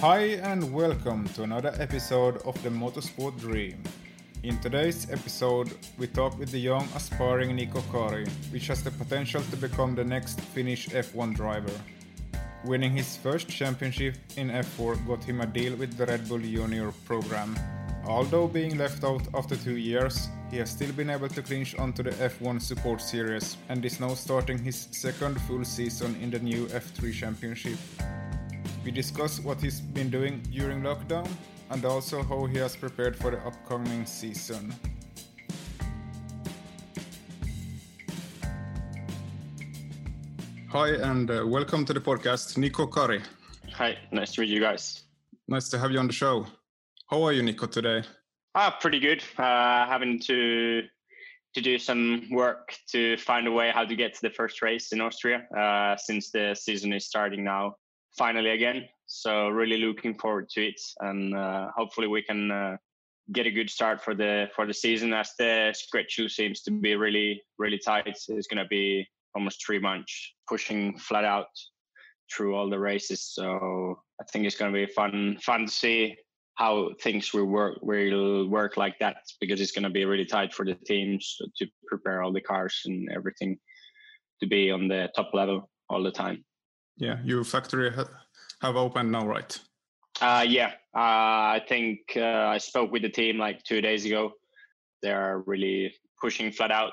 Hi and welcome to another episode of the Motorsport Dream. In today's episode, we talk with the young aspiring Niko Kari, which has the potential to become the next Finnish F1 driver. Winning his first championship in F4 got him a deal with the Red Bull Junior program. Although being left out after two years, he has still been able to clinch onto the F1 Support Series and is now starting his second full season in the new F3 Championship. We discuss what he's been doing during lockdown and also how he has prepared for the upcoming season. Hi and uh, welcome to the podcast, Niko Kari. Hi, nice to meet you guys. Nice to have you on the show. How are you, Niko, today? Ah, pretty good. Uh, having to to do some work to find a way how to get to the first race in Austria uh, since the season is starting now finally again. So really looking forward to it, and uh, hopefully we can uh, get a good start for the for the season. As the schedule seems to be really really tight, it's going to be almost three months pushing flat out through all the races. So I think it's going to be fun fun to see how things will work will work like that because it's going to be really tight for the teams to prepare all the cars and everything to be on the top level all the time. Yeah, your factory ha- have opened now, right? Uh, yeah, uh, I think uh, I spoke with the team like two days ago. They are really pushing flat out,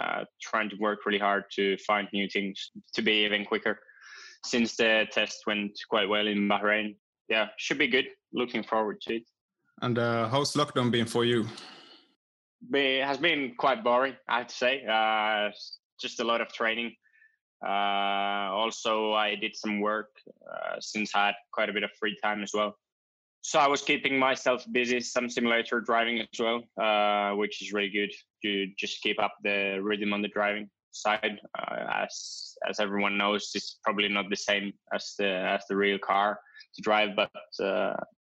uh, trying to work really hard to find new things to be even quicker. Since the test went quite well in Bahrain, yeah, should be good. Looking forward to it. And uh, how's lockdown been for you? It has been quite boring, I have to say. Uh, just a lot of training. Uh, also, I did some work uh, since I had quite a bit of free time as well. So I was keeping myself busy, some simulator driving as well, uh, which is really good to just keep up the rhythm on the driving side. As as everyone knows, it's probably not the same as the as the real car to drive, but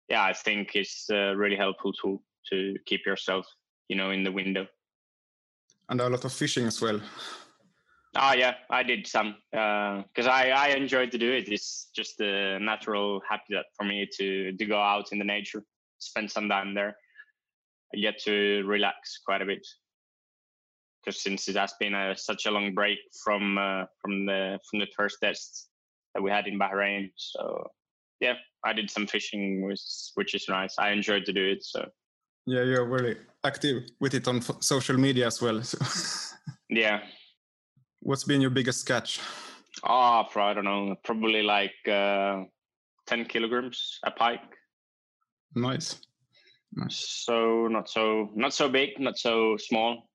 yeah, I think it's a really helpful tool to keep yourself, you know, in the window. And a lot of fishing as well. Ah, yeah, I did some because uh, I I enjoyed to do it. It's just a natural habitat for me to to go out in the nature, spend some time there. I get to relax quite a bit because since it has been a, such a long break from uh, from the from the first tests that we had in Bahrain, so yeah, I did some fishing, which which is nice. I enjoyed to do it. So yeah, you're really active with it on social media as well. So. yeah What's been your biggest catch? Oh, I don't know, probably like uh, 10 kilograms a pike. Nice. nice. So not so not so big, not so small,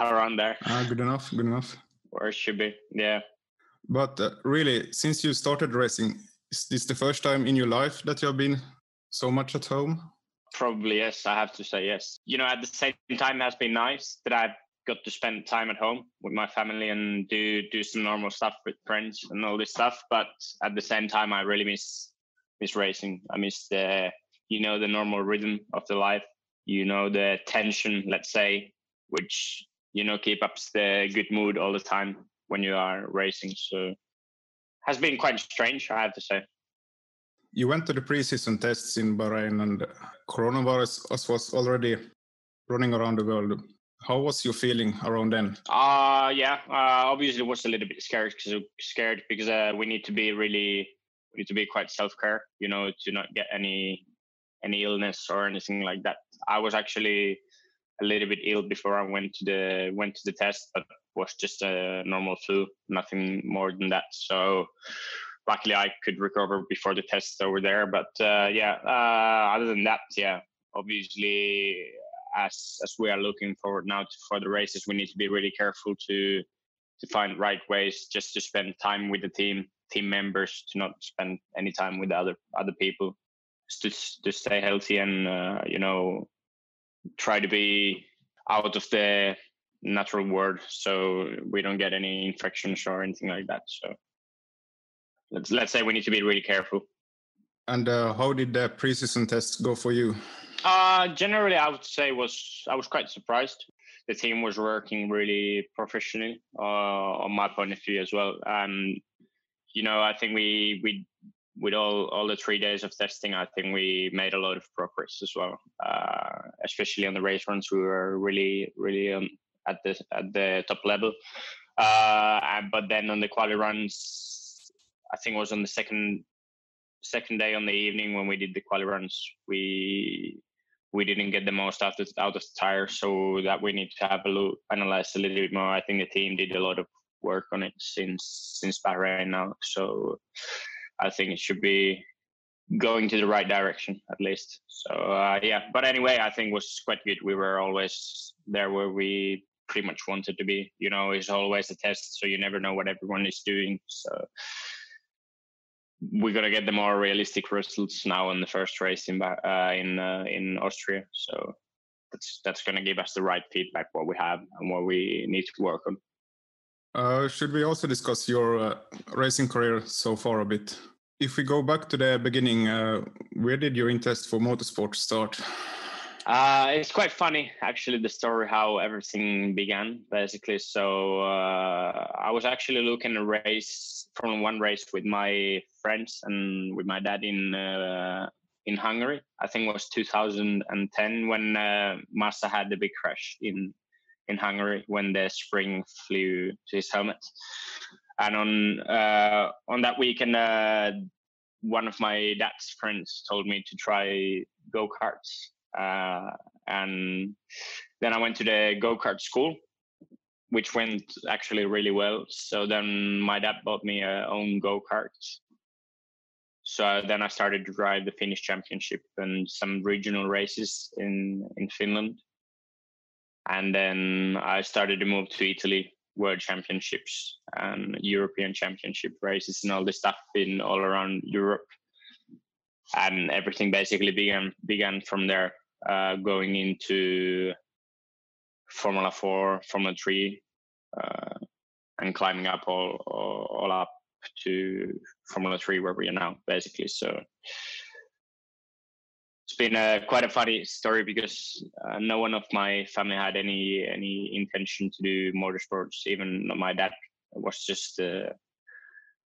around there. Ah, good enough. Good enough. Where it should be, yeah. But uh, really, since you started racing, is this the first time in your life that you have been so much at home? Probably yes. I have to say yes. You know, at the same time, it has been nice that I've got to spend time at home with my family and do do some normal stuff with friends and all this stuff. But at the same time, I really miss miss racing. I miss the you know the normal rhythm of the life. You know the tension, let's say, which you know keep up the good mood all the time when you are racing. So has been quite strange, I have to say. You went to the preseason tests in Bahrain, and coronavirus was already running around the world. How was your feeling around then? Uh yeah, uh, obviously was a little bit scared because scared because uh, we need to be really we need to be quite self care, you know, to not get any any illness or anything like that. I was actually a little bit ill before I went to the went to the test, but was just a normal flu, nothing more than that. So luckily I could recover before the test over there. But uh, yeah, uh, other than that, yeah, obviously as as we are looking forward now to, for the races, we need to be really careful to to find right ways just to spend time with the team team members to not spend any time with other other people. To to stay healthy and uh, you know try to be out of the natural world so we don't get any infections or anything like that. So let's let's say we need to be really careful. And uh, how did the preseason tests go for you uh generally i would say was i was quite surprised the team was working really professionally uh, on my point of view as well and you know i think we we with all all the three days of testing, I think we made a lot of progress as well. Uh, especially on the race runs, we were really really um, at the at the top level. Uh, but then on the quali runs, I think it was on the second second day on the evening when we did the quali runs, we we didn't get the most out of out of the tire, so that we need to have a look analyze a little bit more. I think the team did a lot of work on it since since Bahrain now, so I think it should be going to the right direction at least. So uh, yeah, but anyway, I think was quite good. We were always there where we pretty much wanted to be. You know, it's always a test, so you never know what everyone is doing. So we're gonna get the more realistic results now in the first race in uh, in uh, in Austria. So that's that's gonna give us the right feedback what we have and what we need to work on. Uh, should we also discuss your uh, racing career so far a bit? If we go back to the beginning, uh, where did your interest for motorsport start? Uh, it's quite funny, actually, the story how everything began, basically. So uh, I was actually looking a race from one race with my friends and with my dad in uh, in Hungary. I think it was 2010 when uh, Massa had the big crash in in Hungary when the spring flew to his helmet. And on uh, on that weekend, uh, one of my dad's friends told me to try go karts, uh, and then I went to the go kart school, which went actually really well. So then my dad bought me a own go kart. So then I started to drive the Finnish championship and some regional races in in Finland. And then I started to move to Italy, World Championships and European Championship races and all this stuff in all around Europe, and everything basically began began from there, uh, going into Formula Four, Formula Three, uh, and climbing up all, all all up to Formula Three, where we are now, basically. So it's been a, quite a funny story because uh, no one of my family had any any intention to do motorsports. Even my dad was just uh,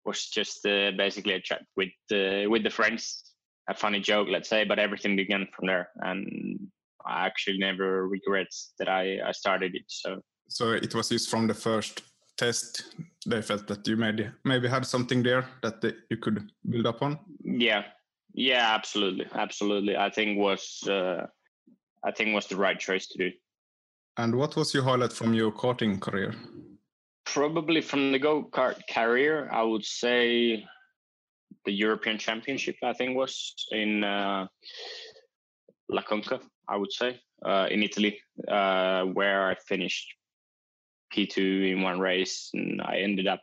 was just uh, basically a chat with uh, with the friends, a funny joke, let's say. But everything began from there, and I actually never regret that I I started it. So so it was just from the first test they felt that you maybe maybe had something there that they, you could build upon. Yeah, yeah, absolutely, absolutely. I think was uh, I think was the right choice to do. And what was your highlight from your karting career? Probably from the go kart career, I would say the European Championship. I think was in uh, La Conca. I would say uh, in Italy, uh, where I finished P2 in one race, and I ended up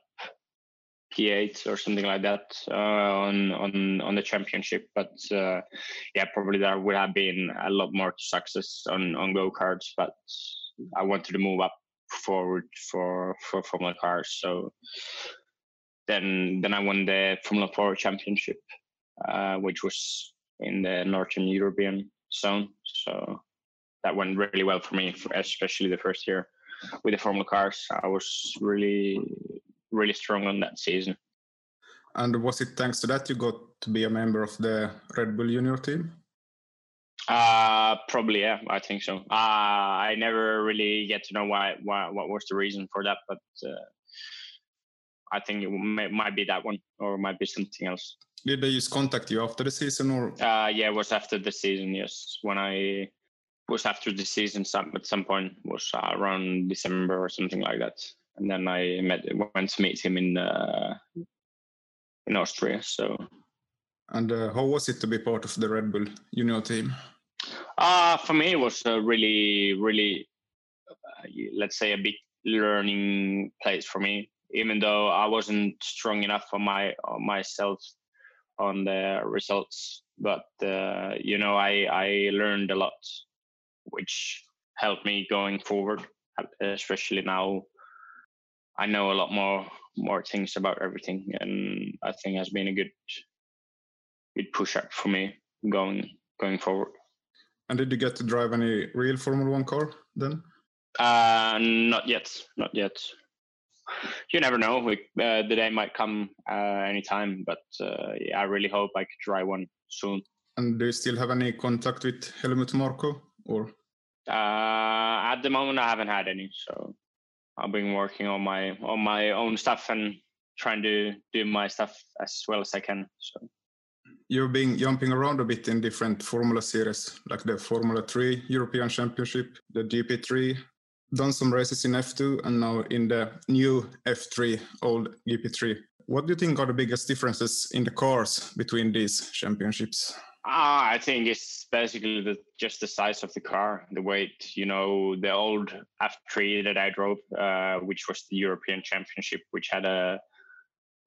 P8 or something like that uh, on on on the championship. But uh, yeah, probably there would have been a lot more success on on go karts. But I wanted to move up forward for for Formula cars. So then then I won the Formula Four championship, uh, which was in the Northern European zone. So that went really well for me, especially the first year with the Formula cars. I was really really strong on that season. And was it thanks to that you got to be a member of the Red Bull Junior team? Uh, probably yeah, I think so. Uh, I never really get to know why, why what was the reason for that, but uh, I think it may, might be that one or might be something else. Did they just contact you after the season or? Uh, yeah, it was after the season. Yes, when I was after the season. Some at some point was uh, around December or something like that, and then I met went to meet him in uh, in Austria. So. And uh, how was it to be part of the Red Bull Junior team? Uh, for me, it was a really, really, uh, let's say, a big learning place for me. Even though I wasn't strong enough for my on myself on the results, but uh, you know, I I learned a lot, which helped me going forward. Especially now, I know a lot more more things about everything, and I think has been a good good push up for me going going forward. And did you get to drive any real Formula One car then? Uh, not yet, not yet. You never know. We, uh, the day might come uh, anytime, but uh, yeah, I really hope I could drive one soon. And do you still have any contact with Helmut Marko, or? Uh, at the moment, I haven't had any. So I've been working on my on my own stuff and trying to do my stuff as well as I can. So you've been jumping around a bit in different Formula series, like the Formula 3 European Championship, the GP3, done some races in F2, and now in the new F3, old GP3. What do you think are the biggest differences in the cars between these championships? Ah, I think it's basically the, just the size of the car, the weight. You know, the old F3 that I drove, uh, which was the European Championship, which had a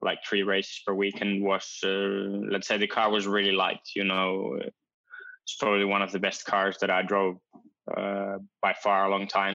like three races per week, and was uh, let's say the car was really light you know it's probably one of the best cars that i drove uh, by far a long time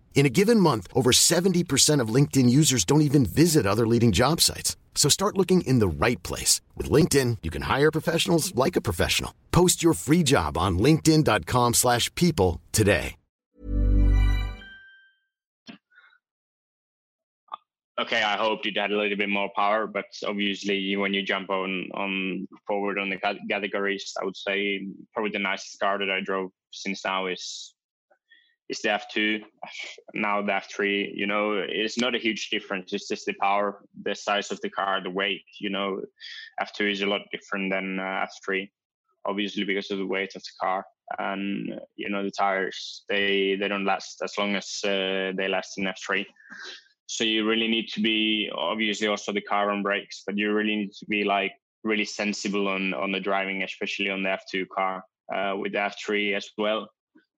In a given month, over 70% of LinkedIn users don't even visit other leading job sites. So start looking in the right place. With LinkedIn, you can hire professionals like a professional. Post your free job on linkedin.com slash people today. Okay, I hoped it had a little bit more power, but obviously when you jump on, on forward on the categories, I would say probably the nicest car that I drove since now is the F2, now the F3. You know, it's not a huge difference. It's just the power, the size of the car, the weight. You know, F2 is a lot different than uh, F3, obviously because of the weight of the car. And you know, the tires they they don't last as long as uh, they last in F3. So you really need to be obviously also the car and brakes, but you really need to be like really sensible on on the driving, especially on the F2 car uh, with the F3 as well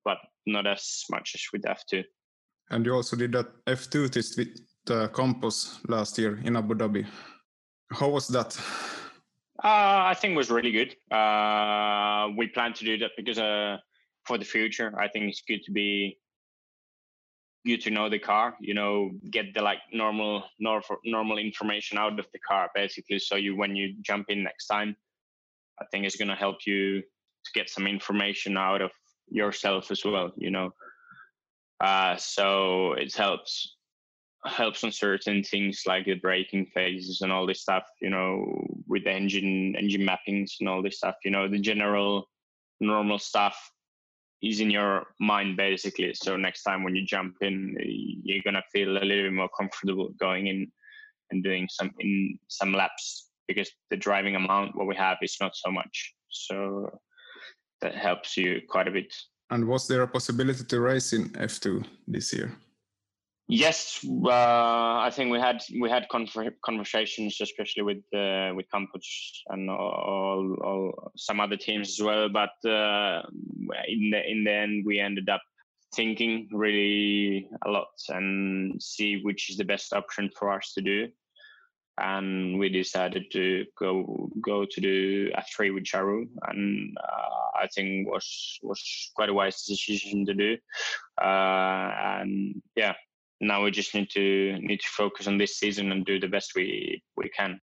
but not as much as with F2. And you also did that F2 test with the Campos last year in Abu Dhabi. How was that? Uh, I think it was really good. Uh, we plan to do that because uh, for the future, I think it's good to be good to know the car. You know, get the like normal normal information out of the car, basically. So you when you jump in next time, I think it's gonna help you to get some information out of yourself as well you know Uh, so it helps helps on certain things like the braking phases and all this stuff. You know, with engine engine mappings and all this stuff. You know, the general normal stuff is in your mind basically. So next time when you jump in, you're gonna feel a little bit more comfortable going in and doing some in some laps because the driving amount what we have is not so much. So that helps you quite a bit. And was there a possibility to race in F2 this year? Yes, uh, I think we had we had conversations, especially with uh, with Campos and all, all, some other teams as well. But uh, in the in the end, we ended up thinking really a lot and see which is the best option for us to do and we decided to go go to the F3 with Charouz, and uh, I think was was quite a wise decision to do. Uh, and yeah, now we just need to need to focus on this season and do the best we we can.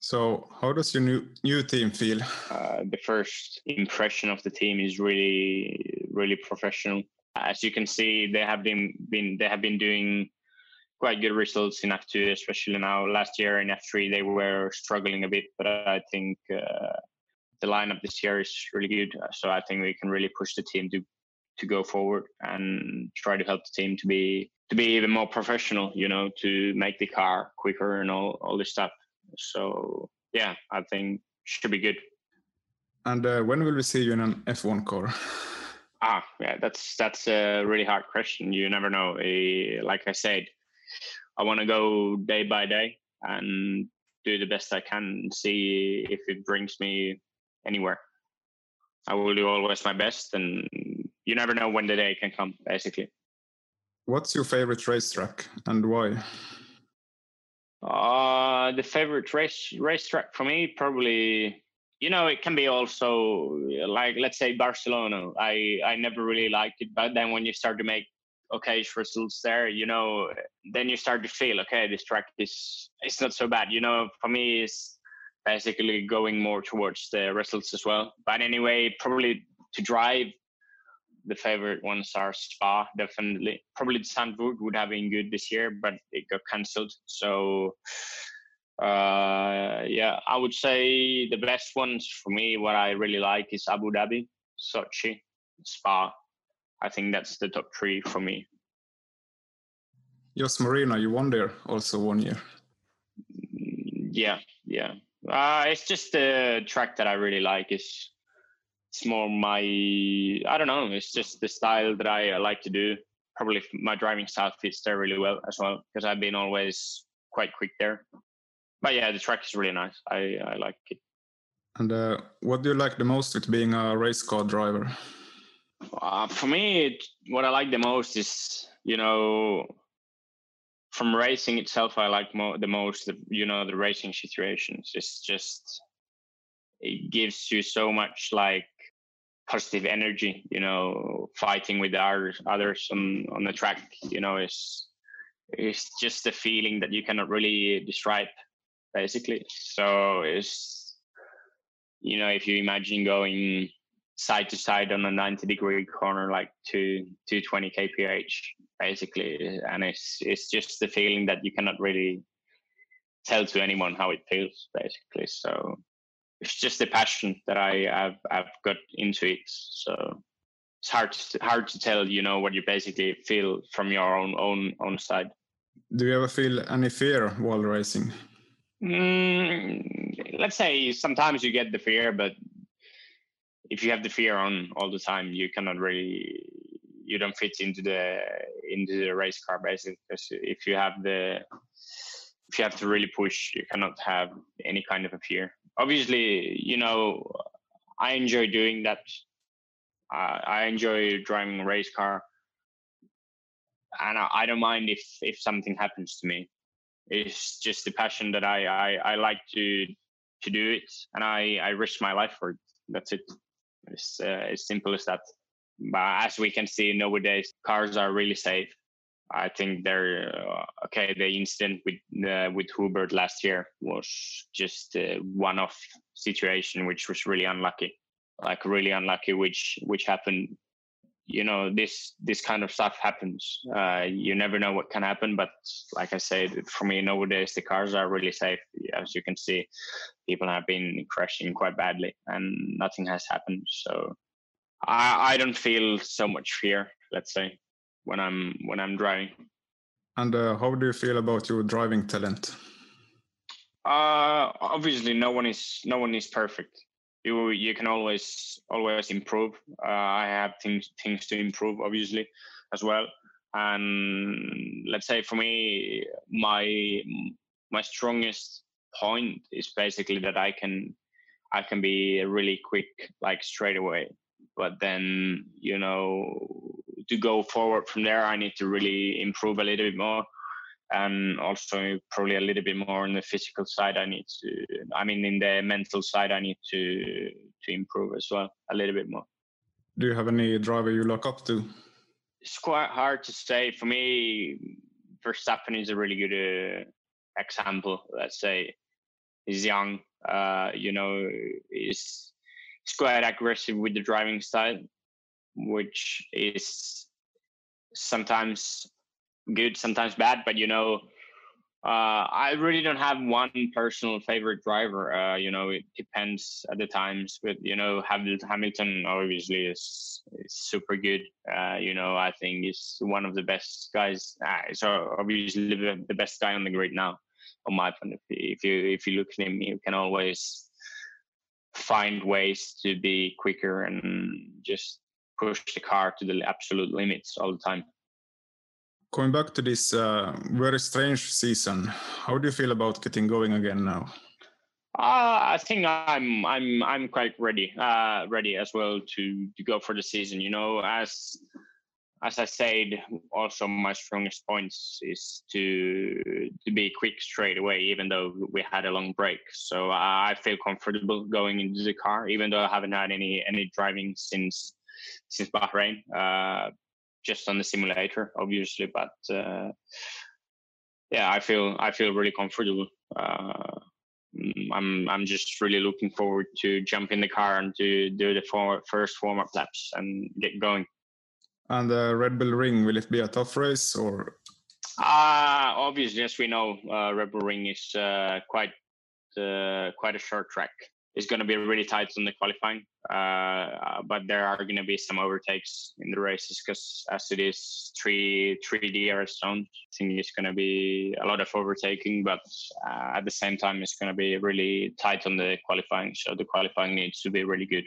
So, how does your new new team feel? Uh, the first impression of the team is really really professional. As you can see, they have been been they have been doing quite good results in F2, especially now. Last year in F3, they were struggling a bit, but I think uh, the lineup this year is really good. So I think we can really push the team to to go forward and try to help the team to be to be even more professional. You know, to make the car quicker and all all this stuff. So yeah, I think should be good. And uh, when will we see you in an F1 car? Ah, yeah, that's that's a really hard question. You never know. Uh, like I said, I want to go day by day and do the best I can and see if it brings me anywhere. I will do always my best, and you never know when the day can come, basically. What's your favorite racetrack and why? Uh, the favorite race racetrack for me probably you know it can be also like let's say Barcelona. I I never really liked it, but then when you start to make okay results there you know then you start to feel okay this track is it's not so bad you know for me it's basically going more towards the results as well. But anyway probably to drive the favorite ones are spa definitely. Probably Zandvoort would have been good this year but it got cancelled. So uh, yeah i would say the best ones for me what i really like is abu dhabi sochi spa I think that's the top three for me. Yas Marina, you won there also one year. Yeah, yeah. Uh, it's just the track that I really like. It's it's more my I don't know. It's just the style that I like to do. Probably my driving style fits there really well as well because I've been always quite quick there. But yeah, the track is really nice. I I like it. And uh, what do you like the most with being a race car driver? Uh, for me, it, what I like the most is, you know, from racing itself, I like mo- the most, the, you know, the racing situations. It's just, it gives you so much like positive energy, you know, fighting with the others, others on, on the track, you know, is it's just a feeling that you cannot really describe basically. So it's, you know, if you imagine going side to side on a 90 degree corner like to 220 kph basically. And it's it's just the feeling that you cannot really tell to anyone how it feels basically. So it's just the passion that i have i've got into it. So it's hard to, hard to tell you know what you basically feel from your own own own side. Do you ever feel any fear while racing? Mm, let's say sometimes you get the fear but if you have the fear on all the time, you cannot really you don't fit into the into the race car basically. Because if you have the if you have to really push, you cannot have any kind of a fear. Obviously, you know, I enjoy doing that. Uh, I enjoy driving a race car, and I, I don't mind if if something happens to me. It's just the passion that I I, I like to to do it, and I I risk my life for it. That's it. It's uh, as simple as that. But as we can see nowadays, cars are really safe. I think they're uh, okay. The incident with uh, with Hubert last year was just a one-off situation, which was really unlucky, like really unlucky, which which happened you know this this kind of stuff happens. Uh, you never know what can happen but like i said for me nowadays the cars are really safe. As you can see people have been crashing quite badly and nothing has happened. So i i don't feel so much fear let's say when i'm when i'm driving. And uh, how do you feel about your driving talent? Uh obviously no one is no one is perfect you you can always always improve. Uh, I have things things to improve, obviously, as well. And let's say for me, my my strongest point is basically that I can I can be really quick, like straight away. But then you know, to go forward from there, I need to really improve a little bit more and also probably a little bit more on the physical side i need to i mean in the mental side i need to to improve as well a little bit more. Do you have any driver you look up to? It's quite hard to say. For me verstappen is a really good uh, example. Let's say he's young uh, you know he's, he's quite aggressive with the driving style which is sometimes good, sometimes bad. But you know, uh, I really don't have one personal favorite driver. Uh, you know, it depends at the times. But you know, Hamilton obviously is, is super good. Uh, you know, I think he's one of the best guys. Uh, so obviously the, the best guy on the grid now, on my point of view. If you if you look at him, you can always find ways to be quicker and just push the car to the absolute limits all the time. Going back to this uh, very strange season, how do you feel about getting going again now? Uh, I think I'm I'm I'm quite ready, uh, ready as well to to go for the season. You know, as as I said, also my strongest points is to to be quick straight away, even though we had a long break. So I feel comfortable going into the car, even though I haven't had any any driving since since Bahrain. Uh, just on the simulator, obviously. But uh, yeah, I feel I feel really comfortable. Uh, I'm I'm just really looking forward to jump in the car and to do the first warm up laps and get going. And the Red Bull Ring will it be a tough race or? Uh obviously, as we know, uh, Red Bull Ring is uh, quite uh, quite a short track is going to be really tight on the qualifying. Uh, but there are going to be some overtakes in the races because as it is three three DRS zones, I think it's going to be a lot of overtaking. But uh, at the same time, it's going to be really tight on the qualifying. So the qualifying needs to be really good.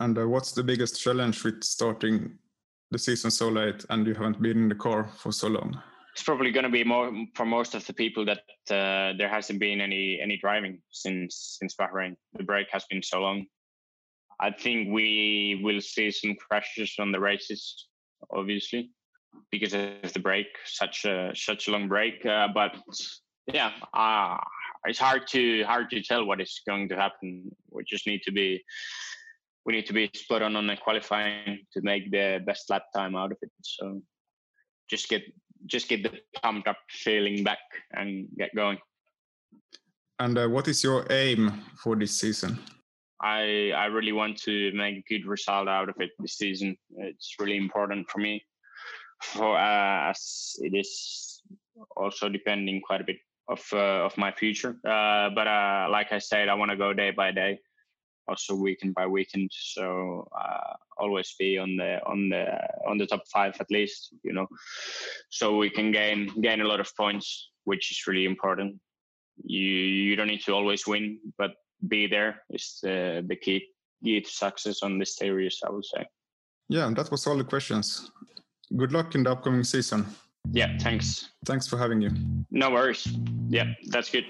And uh, what's the biggest challenge with starting the season so late and you haven't been in the car for so long? It's probably going to be more for most of the people that uh, there hasn't been any any driving since since Bahrain. The break has been so long. I think we will see some crashes on the races, obviously, because of the break, such a such a long break. Uh, but yeah, uh, it's hard to hard to tell what is going to happen. We just need to be we need to be spot on on the qualifying to make the best lap time out of it. So just get just get the pumped up feeling back and get going. And uh, what is your aim for this season? I I really want to make a good result out of it this season. It's really important for me, for uh, as it is also depending quite a bit of uh, of my future. Uh, but uh, like I said, I want to go day by day also weekend by weekend. So uh, always be on the on the on the top five at least, you know. So we can gain gain a lot of points, which is really important. You you don't need to always win, but be there is the the key key to success on this series, I would say. Yeah, that was all the questions. Good luck in the upcoming season. Yeah, thanks. Thanks for having you. No worries. Yeah, that's good.